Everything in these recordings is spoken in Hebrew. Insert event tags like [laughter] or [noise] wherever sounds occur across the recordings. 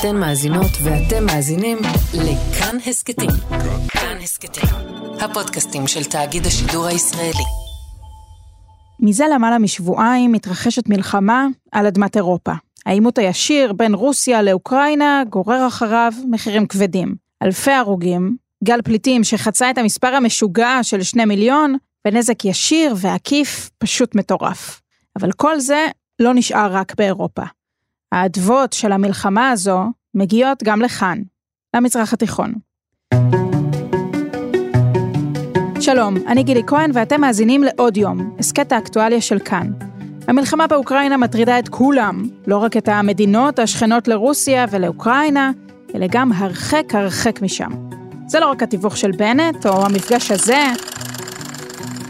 אתן מאזינות ואתם מאזינים לכאן הסכתים. כאן הסכתים, הפודקאסטים של תאגיד השידור הישראלי. מזה למעלה משבועיים מתרחשת מלחמה על אדמת אירופה. העימות הישיר בין רוסיה לאוקראינה גורר אחריו מחירים כבדים. אלפי הרוגים, גל פליטים שחצה את המספר המשוגע של שני מיליון, ונזק ישיר ועקיף פשוט מטורף. אבל כל זה לא נשאר רק באירופה. האדוות של המלחמה הזו מגיעות גם לכאן, למזרח התיכון. שלום, אני גילי כהן ואתם מאזינים לעוד יום, הסכת האקטואליה של כאן. המלחמה באוקראינה מטרידה את כולם, לא רק את המדינות השכנות לרוסיה ולאוקראינה, אלא גם הרחק הרחק משם. זה לא רק התיווך של בנט, או המפגש הזה,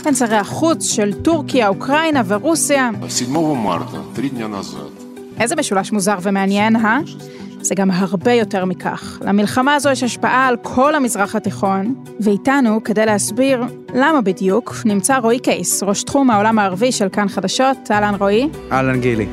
בין שרי החוץ של טורקיה, אוקראינה ורוסיה. איזה משולש מוזר ומעניין, אה? זה גם הרבה יותר מכך. למלחמה הזו יש השפעה על כל המזרח התיכון, ואיתנו, כדי להסביר למה בדיוק, נמצא רועי קייס, ראש תחום העולם הערבי של כאן חדשות. אהלן רועי. אהלן גילי.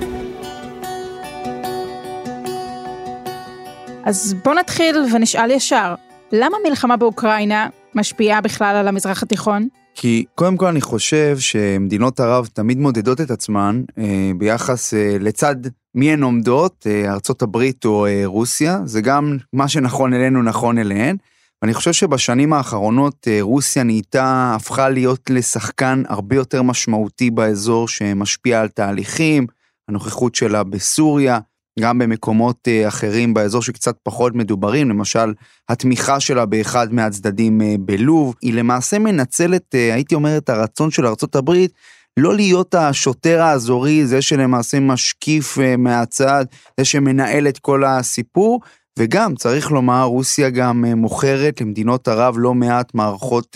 אז בוא נתחיל ונשאל ישר, למה מלחמה באוקראינה משפיעה בכלל על המזרח התיכון? כי קודם כל אני חושב שמדינות ערב תמיד מודדות את עצמן אה, ביחס אה, לצד מי הן עומדות, אה, ארצות הברית או אה, רוסיה, זה גם מה שנכון אלינו נכון אליהן. ואני חושב שבשנים האחרונות אה, רוסיה נהייתה, הפכה להיות לשחקן הרבה יותר משמעותי באזור שמשפיע על תהליכים, הנוכחות שלה בסוריה, גם במקומות אחרים באזור שקצת פחות מדוברים, למשל התמיכה שלה באחד מהצדדים בלוב, היא למעשה מנצלת, הייתי אומר, את הרצון של ארה"ב לא להיות השוטר האזורי, זה שלמעשה משקיף מהצד, זה שמנהל את כל הסיפור, וגם, צריך לומר, רוסיה גם מוכרת למדינות ערב לא מעט מערכות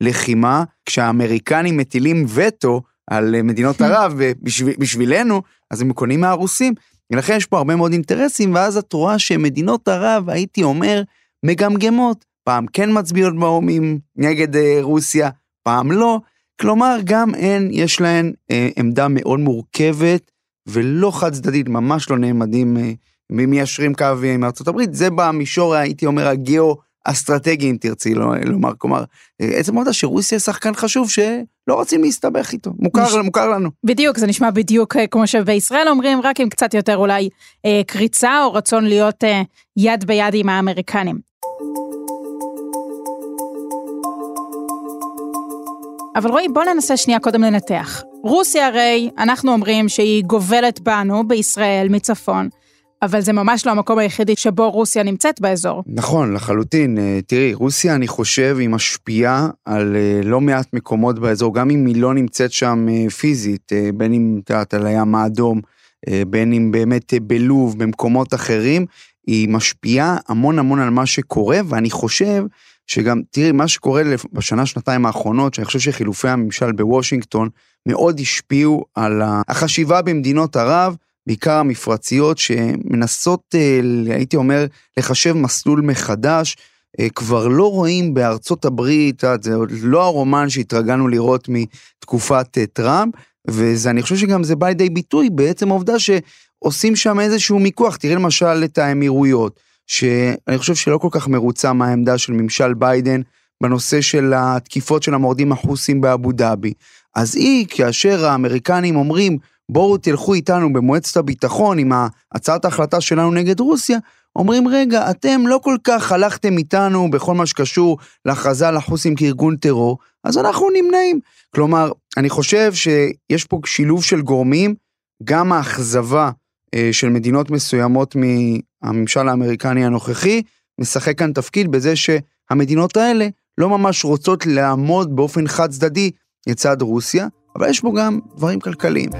לחימה, כשהאמריקנים מטילים וטו על מדינות [laughs] ערב בשביל, בשבילנו, אז הם קונים מהרוסים. ולכן יש פה הרבה מאוד אינטרסים, ואז את רואה שמדינות ערב, הייתי אומר, מגמגמות. פעם כן מצביעות באומים נגד אה, רוסיה, פעם לא. כלומר, גם הן, יש להן אה, עמדה מאוד מורכבת ולא חד צדדית, ממש לא נעמדים, אה, מיישרים קו עם ארצות הברית. זה במישור, הייתי אומר, הגיאו אסטרטגי, אם תרצי לא, לומר. כלומר, עצם העובדה שרוסיה שחקן חשוב שלא רוצים להסתבך איתו, מוכר, נש... מוכר לנו. בדיוק, זה נשמע בדיוק אה, כמו שבישראל אומרים, רק עם קצת יותר אולי אה, קריצה או רצון להיות אה, יד ביד עם האמריקנים. אבל רועי, בוא ננסה שנייה קודם לנתח. רוסיה הרי, אנחנו אומרים שהיא גובלת בנו, בישראל, מצפון. אבל זה ממש לא המקום היחידי שבו רוסיה נמצאת באזור. נכון, לחלוטין. אה, תראי, רוסיה, אני חושב, היא משפיעה על אה, לא מעט מקומות באזור, גם אם היא לא נמצאת שם אה, פיזית, בין אם, את יודעת, על הים האדום, בין אם באמת בלוב, במקומות אחרים, היא משפיעה המון המון על מה שקורה, ואני חושב שגם, תראי, מה שקורה בשנה, שנתיים האחרונות, שאני חושב שחילופי הממשל בוושינגטון מאוד השפיעו על החשיבה במדינות ערב, בעיקר המפרציות, שמנסות, אה, הייתי אומר, לחשב מסלול מחדש. אה, כבר לא רואים בארצות הברית, זה לא הרומן שהתרגלנו לראות מתקופת אה, טראמפ, ואני חושב שגם זה בא לידי ביטוי בעצם העובדה שעושים שם איזשהו מיקוח. תראה למשל את האמירויות, שאני חושב שלא כל כך מרוצה מהעמדה של ממשל ביידן בנושא של התקיפות של המורדים החוסים באבו דאבי. אז היא, כאשר האמריקנים אומרים, בואו תלכו איתנו במועצת הביטחון עם הצעת ההחלטה שלנו נגד רוסיה, אומרים רגע, אתם לא כל כך הלכתם איתנו בכל מה שקשור להכרזה על החוסים כארגון טרור, אז אנחנו נמנעים. כלומר, אני חושב שיש פה שילוב של גורמים, גם האכזבה של מדינות מסוימות מהממשל האמריקני הנוכחי, משחק כאן תפקיד בזה שהמדינות האלה לא ממש רוצות לעמוד באופן חד צדדי לצד רוסיה, אבל יש בו גם דברים כלכליים.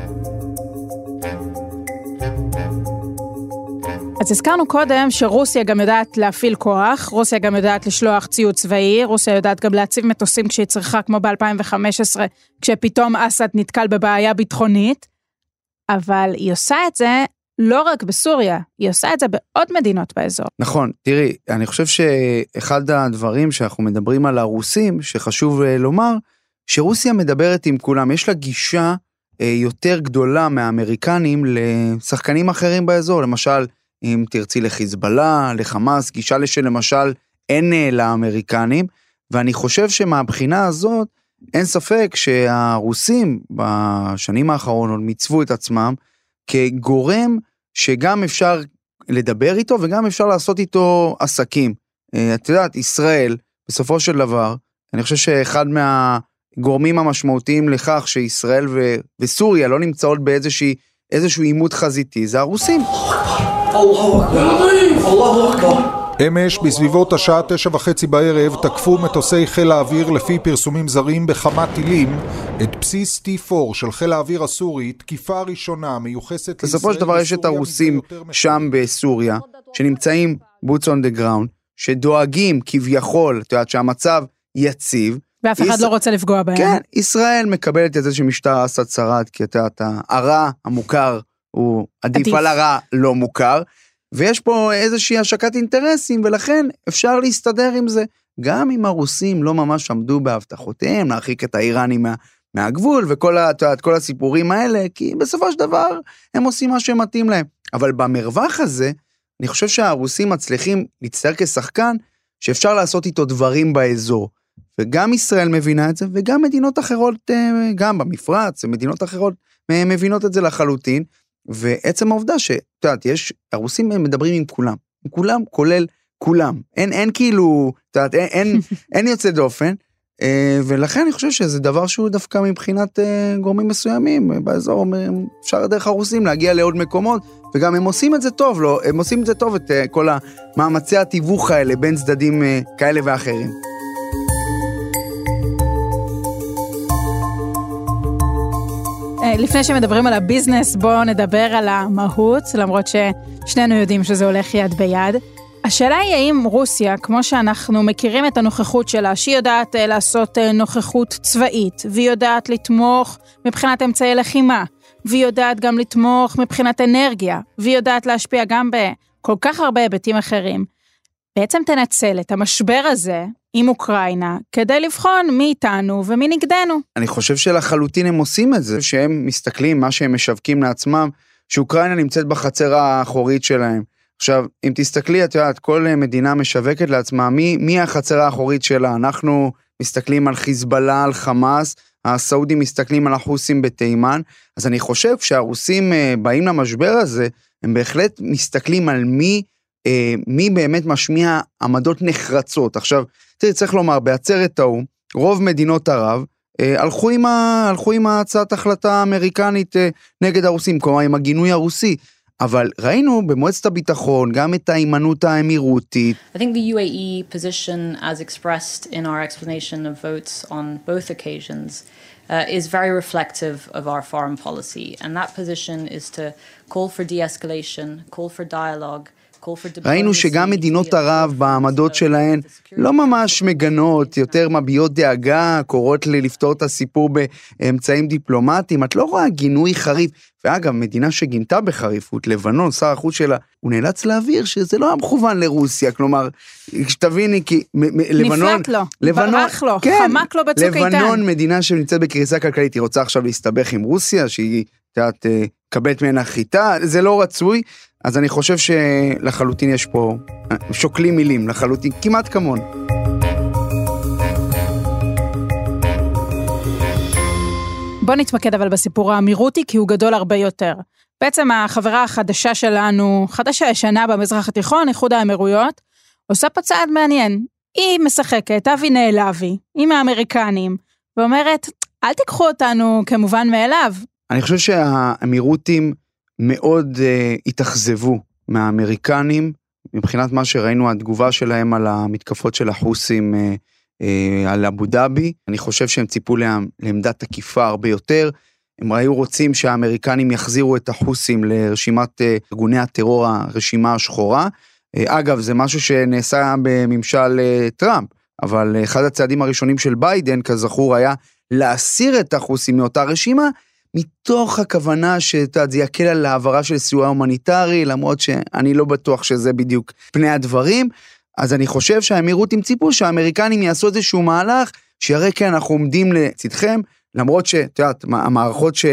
אז הזכרנו קודם שרוסיה גם יודעת להפעיל כוח, רוסיה גם יודעת לשלוח ציוד צבאי, רוסיה יודעת גם להציב מטוסים כשהיא צריכה, כמו ב-2015, כשפתאום אסד נתקל בבעיה ביטחונית, אבל היא עושה את זה לא רק בסוריה, היא עושה את זה בעוד מדינות באזור. נכון, תראי, אני חושב שאחד הדברים שאנחנו מדברים על הרוסים, שחשוב אה, לומר, שרוסיה מדברת עם כולם, יש לה גישה אה, יותר גדולה מהאמריקנים לשחקנים אחרים באזור, למשל אם תרצי לחיזבאללה, לחמאס, גישה שלמשל אין אה, לאמריקנים, ואני חושב שמהבחינה הזאת, אין ספק שהרוסים בשנים האחרונות מיצבו את עצמם כגורם שגם אפשר לדבר איתו וגם אפשר לעשות איתו עסקים. אה, את יודעת, ישראל, בסופו של דבר, אני חושב שאחד מהגורמים המשמעותיים לכך שישראל ו- וסוריה לא נמצאות באיזשהו עימות חזיתי, זה הרוסים. אמש, בסביבות השעה תשע וחצי בערב, תקפו מטוסי חיל האוויר לפי פרסומים זרים בכמה טילים את בסיס T4 של חיל האוויר הסורי, תקיפה ראשונה מיוחסת לישראל בסופו של דבר יש את הרוסים שם בסוריה, שנמצאים boots on the ground, שדואגים כביכול, את יודעת שהמצב יציב. ואף אחד יש... לא רוצה לפגוע בהם. כן, ישראל מקבלת את זה שמשטר אסד שרד, כי את יודעת, הרע המוכר הוא עדיף, עדיף על הרע לא מוכר. ויש פה איזושהי השקת אינטרסים, ולכן אפשר להסתדר עם זה. גם אם הרוסים לא ממש עמדו בהבטחותיהם להרחיק את האיראנים מה, מהגבול וכל ה, את כל הסיפורים האלה, כי בסופו של דבר הם עושים מה שמתאים להם. אבל במרווח הזה, אני חושב שהרוסים מצליחים להצטער כשחקן שאפשר לעשות איתו דברים באזור. וגם ישראל מבינה את זה, וגם מדינות אחרות, אה, גם במפרץ, מדינות אחרות אה, מבינות את זה לחלוטין. ועצם העובדה שאת יודעת, יש, הרוסים מדברים עם כולם, עם כולם כולל כולם, אין, אין כאילו, את יודעת, אין, אין, [laughs] אין יוצא דופן, אה, ולכן אני חושב שזה דבר שהוא דווקא מבחינת אה, גורמים מסוימים באזור, אפשר דרך הרוסים להגיע לעוד מקומות, וגם הם עושים את זה טוב, לא, הם עושים את זה טוב, את אה, כל המאמצי התיווך האלה בין צדדים כאלה ואחרים. לפני שמדברים על הביזנס, בואו נדבר על המהות, למרות ששנינו יודעים שזה הולך יד ביד. השאלה היא האם רוסיה, כמו שאנחנו מכירים את הנוכחות שלה, שהיא יודעת אה, לעשות אה, נוכחות צבאית, והיא יודעת לתמוך מבחינת אמצעי לחימה, והיא יודעת גם לתמוך מבחינת אנרגיה, והיא יודעת להשפיע גם בכל כך הרבה היבטים אחרים, בעצם תנצל את המשבר הזה עם אוקראינה כדי לבחון מי איתנו ומי נגדנו. אני חושב שלחלוטין הם עושים את זה, שהם מסתכלים, מה שהם משווקים לעצמם, שאוקראינה נמצאת בחצר האחורית שלהם. עכשיו, אם תסתכלי, את יודעת, כל מדינה משווקת לעצמה, מי, מי החצר האחורית שלה? אנחנו מסתכלים על חיזבאללה, על חמאס, הסעודים מסתכלים על החוסים בתימן, אז אני חושב שהרוסים אה, באים למשבר הזה, הם בהחלט מסתכלים על מי אה, מי באמת משמיע עמדות נחרצות. עכשיו, צריך לומר, בעצרת האו"ם, רוב מדינות ערב אה, הלכו עם, ה, הלכו עם הצעת החלטה האמריקנית אה, נגד הרוסים, כלומר עם הגינוי הרוסי. אבל ראינו במועצת הביטחון גם את ההימנעות האמירותית. I think the UAE position as expressed in our explanation of votes on both occasions uh, is very reflective of our foreign policy and that position is to call for de-escalation, call for dialogue. ראינו שגם מדינות ערב בעמדות שלהן לא ממש מגנות, יותר מביעות דאגה, קוראות לפתור את הסיפור באמצעים דיפלומטיים. את לא רואה גינוי חריף. ואגב, מדינה שגינתה בחריפות, לבנון, שר החוץ שלה, הוא נאלץ להבהיר שזה לא היה מכוון לרוסיה, כלומר, שתביני, כי לבנון... נפלט לו, לבנון, ברח לו, כן, חמק לו בצוק איתן. לבנון, מדינה שנמצאת בקריסה כלכלית, היא רוצה עכשיו להסתבך עם רוסיה, שהיא, את יודעת, אה, מקבלת ממנה חיטה, זה לא רצוי, אז אני חושב שלחלוטין יש פה, שוקלים מילים, לחלוטין, כמעט כמון. בוא נתמקד אבל בסיפור האמירותי, כי הוא גדול הרבה יותר. בעצם החברה החדשה שלנו, חדשה ישנה במזרח התיכון, איחוד האמירויות, עושה פה צעד מעניין. היא משחקת, אבי נעלבי, עם האמריקנים, ואומרת, אל תיקחו אותנו כמובן מאליו. אני חושב שהאמירותים מאוד uh, התאכזבו מהאמריקנים, מבחינת מה שראינו, התגובה שלהם על המתקפות של החוסים uh, uh, על אבו דאבי. אני חושב שהם ציפו לה, לעמדת תקיפה הרבה יותר. הם היו רוצים שהאמריקנים יחזירו את החוסים לרשימת uh, ארגוני הטרור, הרשימה השחורה. Uh, אגב, זה משהו שנעשה בממשל uh, טראמפ, אבל אחד הצעדים הראשונים של ביידן, כזכור, היה להסיר את החוסים מאותה רשימה, מתוך הכוונה שזה יקל על העברה של סיוע הומניטרי, למרות שאני לא בטוח שזה בדיוק פני הדברים. אז אני חושב שהאמירותים ציפו שהאמריקנים יעשו איזשהו מהלך שיראה כן, אנחנו עומדים לצדכם, למרות שאת יודעת, המערכות ש...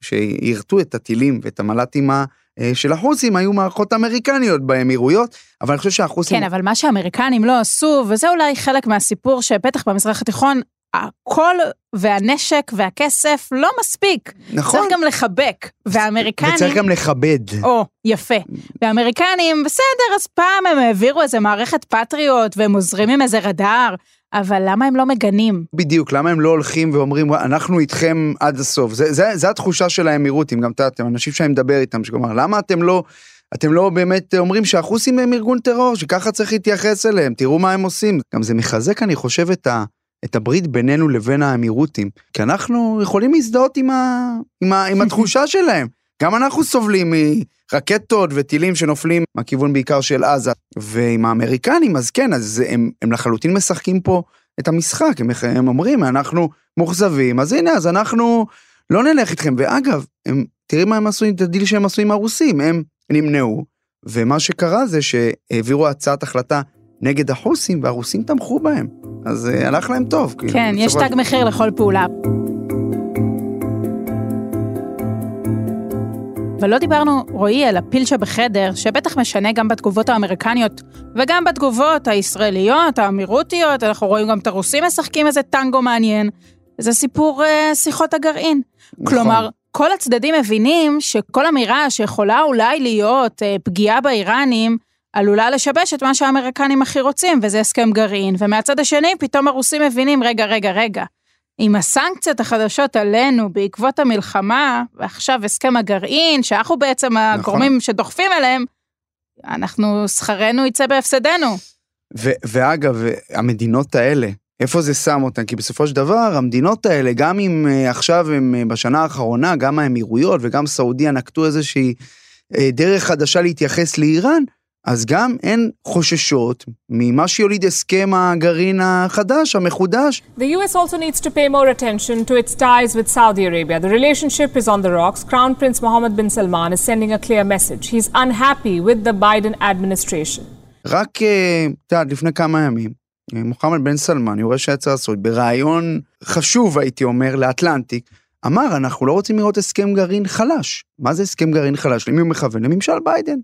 שיירטו את הטילים ואת המל"טים אה, של החוסים היו מערכות אמריקניות באמירויות, אבל אני חושב שהחוסים... כן, אבל מה שהאמריקנים לא עשו, וזה אולי חלק מהסיפור שבטח במזרח התיכון, הקול והנשק והכסף לא מספיק. נכון. צריך גם לחבק. והאמריקנים... וצריך גם לכבד. או, יפה. והאמריקנים, בסדר, אז פעם הם העבירו איזה מערכת פטריוט והם עוזרים עם איזה רדאר, אבל למה הם לא מגנים? בדיוק, למה הם לא הולכים ואומרים, אנחנו איתכם עד הסוף? זה, זה, זה התחושה של האמירותים, גם אתם אנשים שאני מדבר איתם, שכלומר, למה אתם לא, אתם לא באמת אומרים שהחוסים הם ארגון טרור, שככה צריך להתייחס אליהם, תראו מה הם עושים. גם זה מחזק, אני חושב, את, ה, את הברית בינינו לבין האמירותים, כי אנחנו יכולים להזדהות עם, ה, עם, ה, עם התחושה [laughs] שלהם. גם אנחנו סובלים מרקטות וטילים שנופלים מהכיוון בעיקר של עזה. ועם האמריקנים, אז כן, אז הם, הם לחלוטין משחקים פה את המשחק, הם, הם אומרים, אנחנו מאוכזבים, אז הנה, אז אנחנו לא נלך איתכם. ואגב, הם, תראי מה הם עשו, את הדיל שהם עשו עם הרוסים, הם נמנעו, ומה שקרה זה שהעבירו הצעת החלטה נגד החוסים, והרוסים תמכו בהם. אז uh, הלך להם טוב. כאילו, כן, יש תג מחיר לכל פעולה. ולא דיברנו, רועי, על הפיל שבחדר, שבטח משנה גם בתגובות האמריקניות וגם בתגובות הישראליות, האמירותיות, אנחנו רואים גם את הרוסים משחקים איזה טנגו מעניין. זה סיפור אה, שיחות הגרעין. נכון. כלומר, כל הצדדים מבינים שכל אמירה שיכולה אולי להיות אה, פגיעה באיראנים, עלולה לשבש את מה שהאמריקנים הכי רוצים, וזה הסכם גרעין. ומהצד השני, פתאום הרוסים מבינים, רגע, רגע, רגע, עם הסנקציות החדשות עלינו בעקבות המלחמה, ועכשיו הסכם הגרעין, שאנחנו בעצם נכון. הגורמים שדוחפים אליהם, אנחנו, שכרנו יצא בהפסדנו. ו- ואגב, המדינות האלה, איפה זה שם אותן? כי בסופו של דבר, המדינות האלה, גם אם uh, עכשיו הם uh, בשנה האחרונה, גם האמירויות וגם סעודיה נקטו איזושהי uh, דרך חדשה להתייחס לאיראן, אז גם הן חוששות ממה שיוליד הסכם הגרעין החדש, המחודש. The US also needs to pay more attention to its ties with Saudi Arabia. The relationship is on the rocks. Crown Prince Mohammed bin Salman is sending a clear message. He's unhappy with the Biden administration. רק, את יודעת, לפני כמה ימים, מוחמד בן סלמן, יורש העצר הסעוד, בריאיון חשוב, הייתי אומר, לאטלנטיק, אמר, אנחנו לא רוצים לראות הסכם גרעין חלש. מה זה הסכם גרעין חלש? למי הוא מכוון? לממשל ביידן.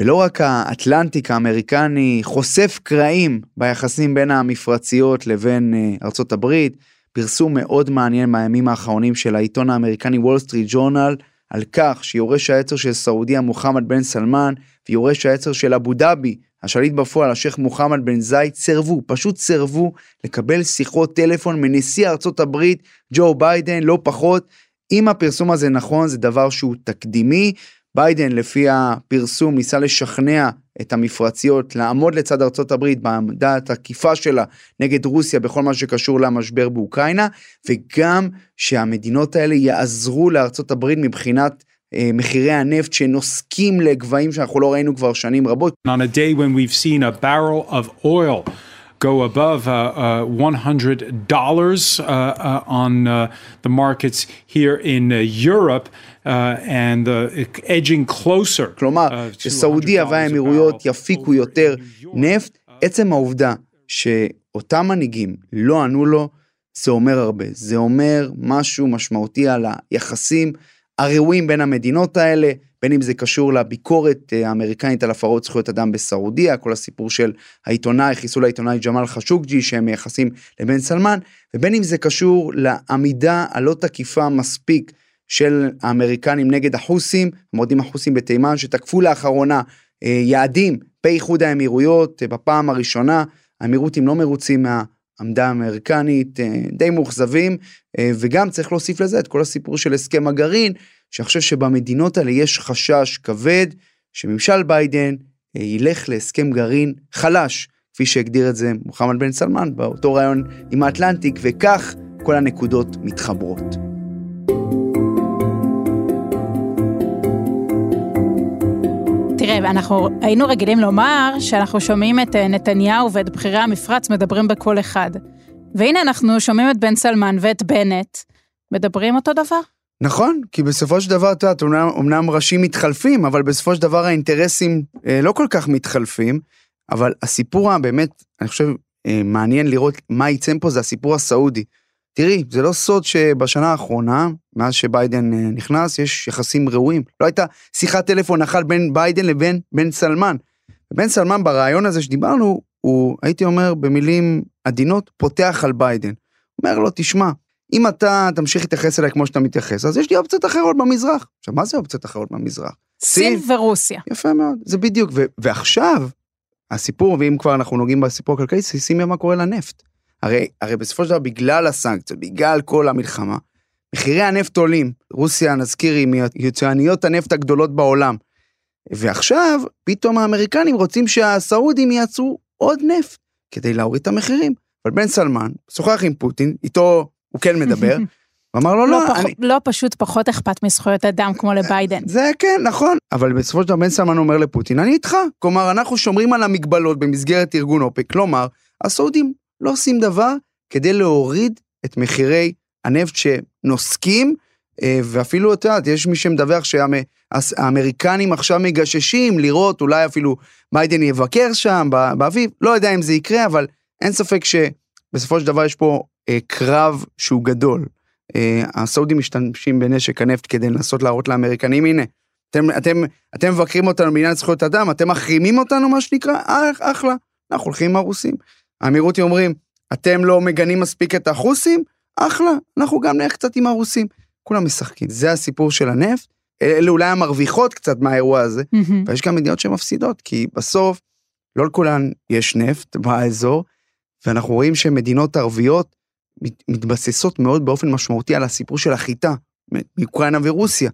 ולא רק האטלנטיק האמריקני חושף קרעים ביחסים בין המפרציות לבין אה, ארצות הברית, פרסום מאוד מעניין מהימים האחרונים של העיתון האמריקני וול סטריט ג'ורנל, על כך שיורש העצר של סעודיה מוחמד בן סלמן ויורש העצר של אבו דאבי, השליט בפועל, השייח' מוחמד בן זייד, סירבו, פשוט סירבו לקבל שיחות טלפון מנשיא ארצות הברית, ג'ו ביידן, לא פחות. אם הפרסום הזה נכון, זה דבר שהוא תקדימי, ביידן, לפי הפרסום, ניסה לשכנע את המפרציות לעמוד לצד ארצות הברית בעמדה התקיפה שלה נגד רוסיה בכל מה שקשור למשבר באוקראינה, וגם שהמדינות האלה יעזרו לארצות הברית מבחינת אה, מחירי הנפט שנוסקים לגבהים שאנחנו לא ראינו כבר שנים רבות. On a day when we've seen a barrel of oil go above uh, uh, $100 uh, uh, on uh, the markets here in uh, Europe. and edging closer. כלומר, שסעודיה והאמירויות יפיקו יותר נפט, עצם העובדה שאותם מנהיגים לא ענו לו, זה אומר הרבה. זה אומר משהו משמעותי על היחסים הראויים בין המדינות האלה, בין אם זה קשור לביקורת אה, האמריקנית על הפרות זכויות אדם בסעודיה, כל הסיפור של העיתונאי, חיסול העיתונאי ג'מאל חשוקג'י שהם מייחסים לבן סלמן, ובין אם זה קשור לעמידה הלא תקיפה מספיק של האמריקנים נגד החוסים, המורדים החוסים בתימן שתקפו לאחרונה אה, יעדים באיחוד האמירויות אה, בפעם הראשונה, האמירותים לא מרוצים מה... עמדה אמריקנית די מאוכזבים, וגם צריך להוסיף לזה את כל הסיפור של הסכם הגרעין, חושב שבמדינות האלה יש חשש כבד שממשל ביידן אה, ילך להסכם גרעין חלש, כפי שהגדיר את זה מוחמד בן סלמן באותו ראיון עם האטלנטיק, וכך כל הנקודות מתחברות. אנחנו היינו רגילים לומר שאנחנו שומעים את אה, נתניהו ואת בכירי המפרץ מדברים בקול אחד. והנה אנחנו שומעים את בן סלמן ואת בנט מדברים אותו דבר. נכון, כי בסופו של דבר, את יודעת, אומנם, אומנם ראשים מתחלפים, אבל בסופו של דבר האינטרסים אה, לא כל כך מתחלפים, אבל הסיפור הבאמת, אני חושב, אה, מעניין לראות מה יצא פה, זה הסיפור הסעודי. תראי, זה לא סוד שבשנה האחרונה, מאז שביידן אה, נכנס, יש יחסים רעועים. לא הייתה שיחת טלפון אחת בין ביידן לבין בן סלמן. בן סלמן בריאיון הזה שדיברנו, הוא, הייתי אומר במילים עדינות, פותח על ביידן. אומר לו, תשמע, אם אתה תמשיך להתייחס אליי כמו שאתה מתייחס, אז יש לי אופציות אחרות במזרח. עכשיו, מה זה אופציות אחרות במזרח? סין ורוסיה. יפה מאוד, זה בדיוק. ו- ועכשיו, הסיפור, ואם כבר אנחנו נוגעים בסיפור הכלכלי, שימי מה קורה לנפט. הרי, הרי בסופו של דבר, בגלל הסנקציות, בגלל כל המלחמה, מחירי הנפט עולים. רוסיה, נזכיר, היא מיצואניות הנפט הגדולות בעולם. ועכשיו, פתאום האמריקנים רוצים שהסעודים ייצרו עוד נפט כדי להוריד את המחירים. אבל בן סלמן שוחח עם פוטין, איתו הוא כן מדבר, הוא [laughs] אמר לו, לא, לא, פח, אני... לא פשוט פחות אכפת מזכויות אדם כמו לביידן. זה כן, נכון, אבל בסופו של דבר בן סלמן אומר לפוטין, אני איתך. כלומר, אנחנו שומרים על המגבלות במסגרת ארגון אופק, כלומר, הסעודים לא עושים דבר כדי להוריד את מחירי הנפט שנוסקים, אה, ואפילו, את יודעת, יש מי שמדווח שהאמריקנים עכשיו מגששים לראות, אולי אפילו ביידן יבקר שם באביב, לא יודע אם זה יקרה, אבל אין ספק שבסופו של דבר יש פה אה, קרב שהוא גדול. אה, הסעודים משתמשים בנשק הנפט כדי לנסות להראות לאמריקנים, הנה, אתם, אתם, אתם מבקרים אותנו בעניין זכויות אדם, אתם מחרימים אותנו, מה שנקרא, אח, אחלה, אנחנו הולכים עם הרוסים. האמירותים אומרים, אתם לא מגנים מספיק את החוסים? אחלה, אנחנו גם נלך קצת עם הרוסים. כולם משחקים. זה הסיפור של הנפט. אלה אולי המרוויחות קצת מהאירוע הזה, ויש גם מדינות שמפסידות, כי בסוף, לא לכולן יש נפט באזור, ואנחנו רואים שמדינות ערביות מתבססות מאוד באופן משמעותי על הסיפור של החיטה, מאוקראינה ורוסיה.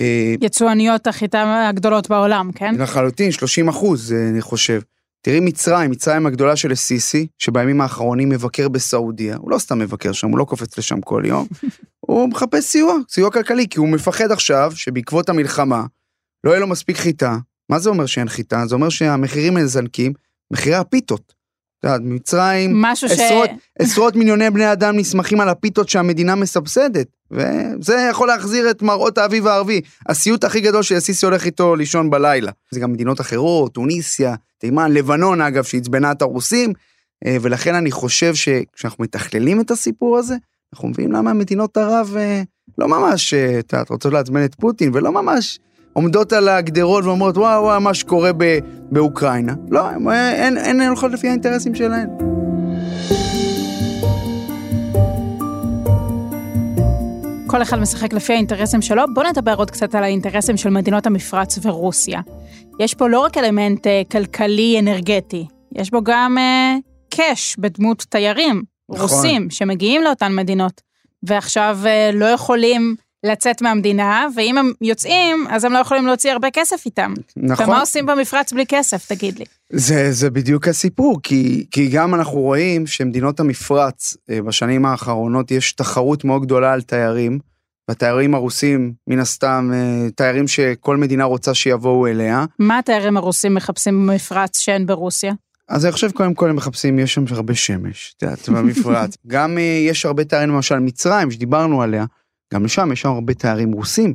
אה, יצואניות החיטה הגדולות בעולם, כן? לחלוטין, 30 אחוז, אה, אני חושב. תראי מצרים, מצרים הגדולה של א-סיסי, שבימים האחרונים מבקר בסעודיה, הוא לא סתם מבקר שם, הוא לא קופץ לשם כל יום, [laughs] הוא מחפש סיוע, סיוע כלכלי, כי הוא מפחד עכשיו שבעקבות המלחמה לא יהיה לו מספיק חיטה. מה זה אומר שאין חיטה? זה אומר שהמחירים מזנקים, מחירי הפיתות. יודעת, מצרים, עשרות, ש... עשרות מיליוני בני אדם נסמכים על הפיתות שהמדינה מסבסדת, וזה יכול להחזיר את מראות האביב הערבי, הסיוט הכי גדול שהסיסי הולך איתו לישון בלילה. זה גם מדינות אחרות, טוניסיה, תימן, לבנון אגב, שעצבנה את הרוסים, אה, ולכן אני חושב שכשאנחנו מתכללים את הסיפור הזה, אנחנו מבינים למה מדינות ערב אה, לא ממש, אה, את יודעת, רוצות לעצבן את פוטין, ולא ממש עומדות על הגדרות ואומרות, וואו, וואו, מה שקורה ב- באוקראינה. לא, אין, אין הולכות לפי האינטרסים שלהן. כל אחד משחק לפי האינטרסים שלו. בואו נדבר עוד קצת על האינטרסים של מדינות המפרץ ורוסיה. יש פה לא רק אלמנט uh, כלכלי אנרגטי, יש בו גם קאש uh, בדמות תיירים נכון. רוסים שמגיעים לאותן מדינות, ועכשיו uh, לא יכולים לצאת מהמדינה, ואם הם יוצאים, אז הם לא יכולים להוציא הרבה כסף איתם. נכון. ומה עושים במפרץ בלי כסף, תגיד לי? זה, זה בדיוק הסיפור, כי, כי גם אנחנו רואים שמדינות המפרץ, אה, בשנים האחרונות יש תחרות מאוד גדולה על תיירים, והתיירים הרוסים, מן הסתם, אה, תיירים שכל מדינה רוצה שיבואו אליה. מה התיירים הרוסים מחפשים במפרץ שאין ברוסיה? אז אני חושב קודם כל הם מחפשים, יש שם הרבה שמש, את יודעת, במפרץ. [laughs] גם אה, יש הרבה תיירים, למשל מצרים, שדיברנו עליה, גם לשם יש שם הרבה תיירים רוסים.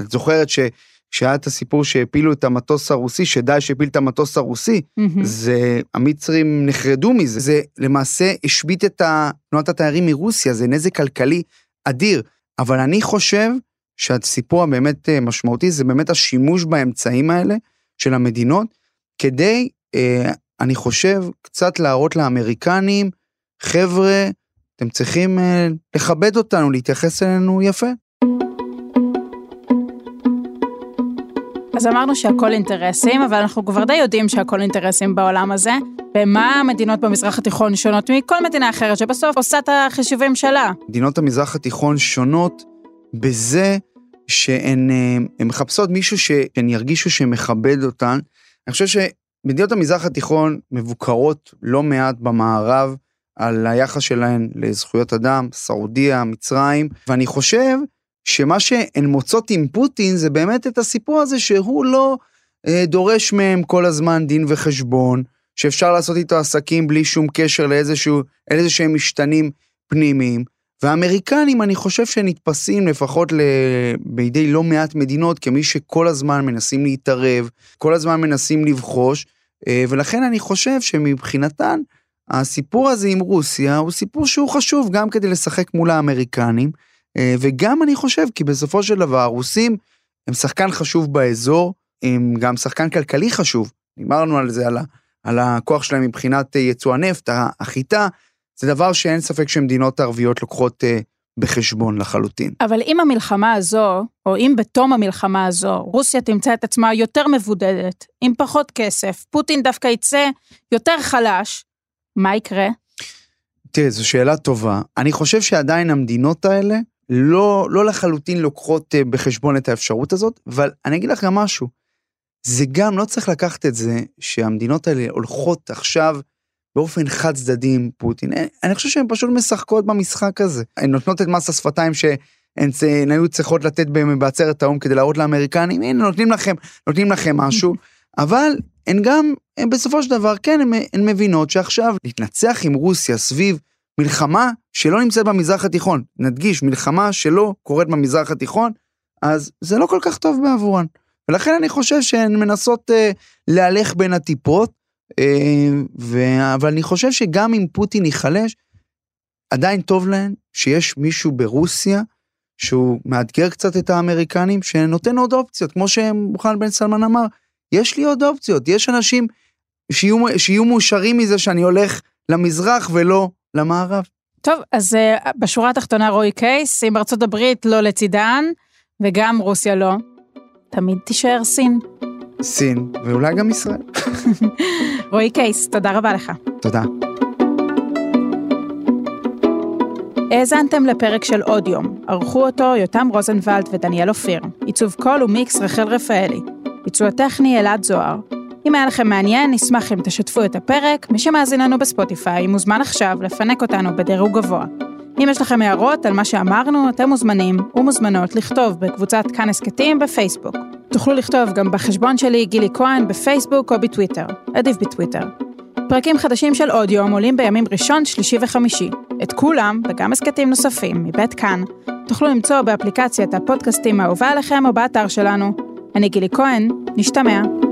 את זוכרת שהיה את הסיפור שהפילו את המטוס הרוסי, שדאעש הפיל את המטוס הרוסי, mm-hmm. זה, המצרים נחרדו מזה. זה למעשה השבית את תנועת התיירים מרוסיה, זה נזק כלכלי אדיר. אבל אני חושב שהסיפור הבאמת אה, משמעותי זה באמת השימוש באמצעים האלה של המדינות, כדי, אה, אני חושב, קצת להראות לאמריקנים, חבר'ה, אתם צריכים אה, לכבד אותנו, להתייחס אלינו יפה. אז אמרנו שהכל אינטרסים, אבל אנחנו כבר די יודעים שהכל אינטרסים בעולם הזה. במה המדינות במזרח התיכון שונות מכל מדינה אחרת שבסוף עושה את החישובים שלה? מדינות המזרח התיכון שונות בזה שהן אה, מחפשות מישהו שהן ירגישו שמכבד אותן. אני חושב שמדינות המזרח התיכון מבוקרות לא מעט במערב על היחס שלהן לזכויות אדם, סעודיה, מצרים, ואני חושב שמה שהן מוצאות עם פוטין זה באמת את הסיפור הזה שהוא לא אה, דורש מהם כל הזמן דין וחשבון, שאפשר לעשות איתו עסקים בלי שום קשר לאיזשהו, לאיזשהם משתנים פנימיים. והאמריקנים, אני חושב שנתפסים לפחות ל... בידי לא מעט מדינות כמי שכל הזמן מנסים להתערב, כל הזמן מנסים לבחוש, אה, ולכן אני חושב שמבחינתן הסיפור הזה עם רוסיה הוא סיפור שהוא חשוב גם כדי לשחק מול האמריקנים, אה, וגם אני חושב כי בסופו של דבר הרוסים הם שחקן חשוב באזור, הם גם שחקן כלכלי חשוב. דיברנו על זה, על, ה, על הכוח שלהם מבחינת יצוא הנפט, החיטה, זה דבר שאין ספק שמדינות ערביות לוקחות אה, בחשבון לחלוטין. אבל אם המלחמה הזו, או אם בתום המלחמה הזו, רוסיה תמצא את עצמה יותר מבודדת, עם פחות כסף, פוטין דווקא יצא יותר חלש, מה יקרה? תראה, זו שאלה טובה. אני חושב שעדיין המדינות האלה לא, לא לחלוטין לוקחות אה, בחשבון את האפשרות הזאת, אבל אני אגיד לך גם משהו. זה גם, לא צריך לקחת את זה שהמדינות האלה הולכות עכשיו באופן חד צדדי עם פוטין. אני חושב שהן פשוט משחקות במשחק הזה. הן נותנות את מס השפתיים שהן היו צריכות לתת בעצרת האו"ם כדי להראות לאמריקנים, הנה נותנים לכם, נותנים לכם משהו, [laughs] אבל הן גם, הן בסופו של דבר, כן, הן, הן מבינות שעכשיו להתנצח עם רוסיה סביב מלחמה שלא נמצאת במזרח התיכון, נדגיש, מלחמה שלא קורית במזרח התיכון, אז זה לא כל כך טוב בעבורן. ולכן אני חושב שהן מנסות אה, להלך בין הטיפות, אה, ו... אבל אני חושב שגם אם פוטין ייחלש, עדיין טוב להן שיש מישהו ברוסיה שהוא מאתגר קצת את האמריקנים, שנותן עוד אופציות, כמו שמוחמד בן סלמן אמר, יש לי עוד אופציות, יש אנשים שיהיו, שיהיו מאושרים מזה שאני הולך למזרח ולא למערב. טוב, אז אה, בשורה התחתונה רועי קייס, אם ארצות הברית לא לצידן, וגם רוסיה לא, תמיד תישאר סין. סין, ואולי גם ישראל. [laughs] רועי קייס, תודה רבה לך. תודה. האזנתם לפרק של עוד יום. ערכו אותו יותם רוזנבלד ודניאל אופיר. עיצוב קול ומיקס רחל רפאלי. ביצוע טכני אלעד זוהר. אם היה לכם מעניין, נשמח אם תשתפו את הפרק. מי שמאזין לנו בספוטיפיי מוזמן עכשיו לפנק אותנו בדירוג גבוה. אם יש לכם הערות על מה שאמרנו, אתם מוזמנים ומוזמנות לכתוב בקבוצת כאן הסכתים בפייסבוק. תוכלו לכתוב גם בחשבון שלי גילי כהן בפייסבוק או בטוויטר, עדיף בטוויטר. פרקים חדשים של עוד יום עולים בימים ראשון, שלישי וחמישי. את כולם, וגם הסכתים נוספים, מבית כאן, תוכלו למצוא באפליקציית הפודקאסטים האהובה עליכם או באתר שלנו. אני גילי כהן, נשתמע.